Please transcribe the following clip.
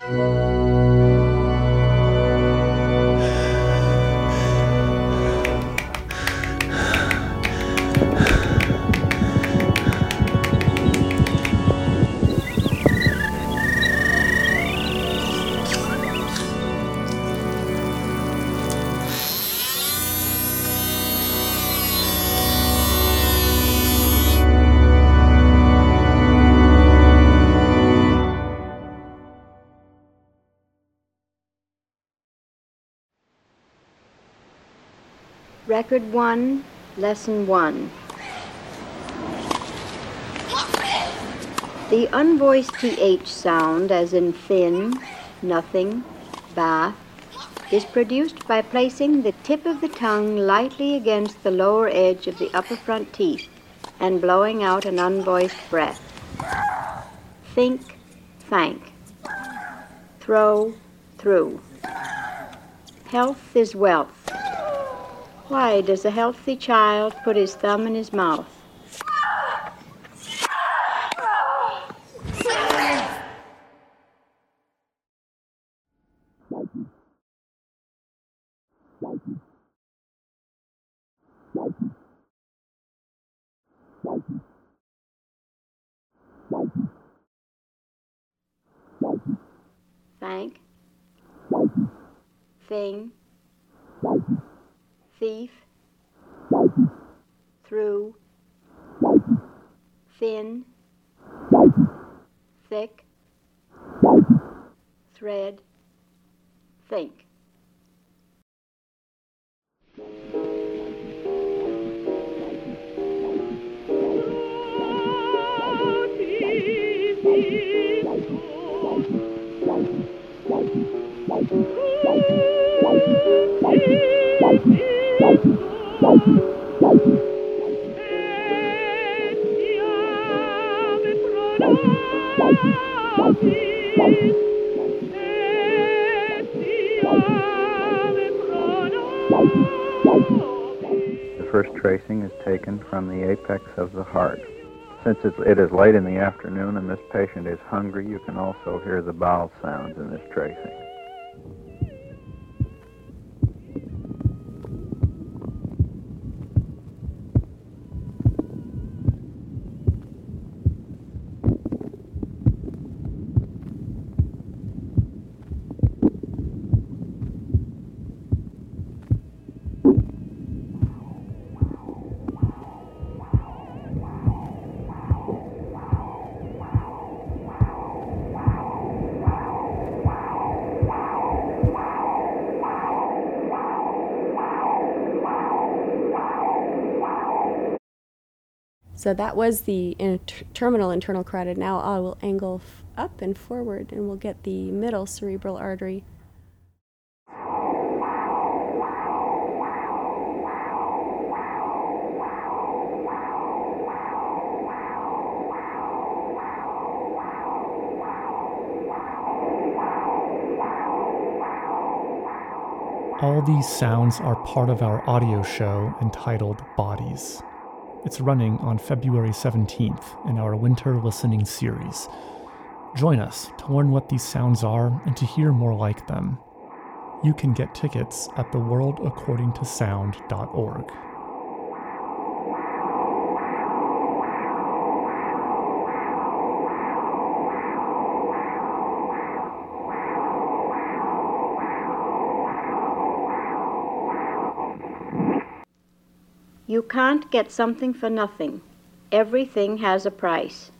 Música Record 1, Lesson 1. The unvoiced TH sound, as in thin, nothing, bath, is produced by placing the tip of the tongue lightly against the lower edge of the upper front teeth and blowing out an unvoiced breath. Think, thank. Throw, through. Health is wealth. Why does a healthy child put his thumb in his mouth? Thank. Thing thief, through, thin, thick, thread, think. The first tracing is taken from the apex of the heart. Since it is late in the afternoon and this patient is hungry, you can also hear the bowel sounds in this tracing. So that was the inter- terminal internal carotid. Now I will angle f- up and forward and we'll get the middle cerebral artery. All these sounds are part of our audio show entitled Bodies. It's running on February 17th in our winter listening series. Join us to learn what these sounds are and to hear more like them. You can get tickets at theworldaccordingtosound.org. You can't get something for nothing. Everything has a price.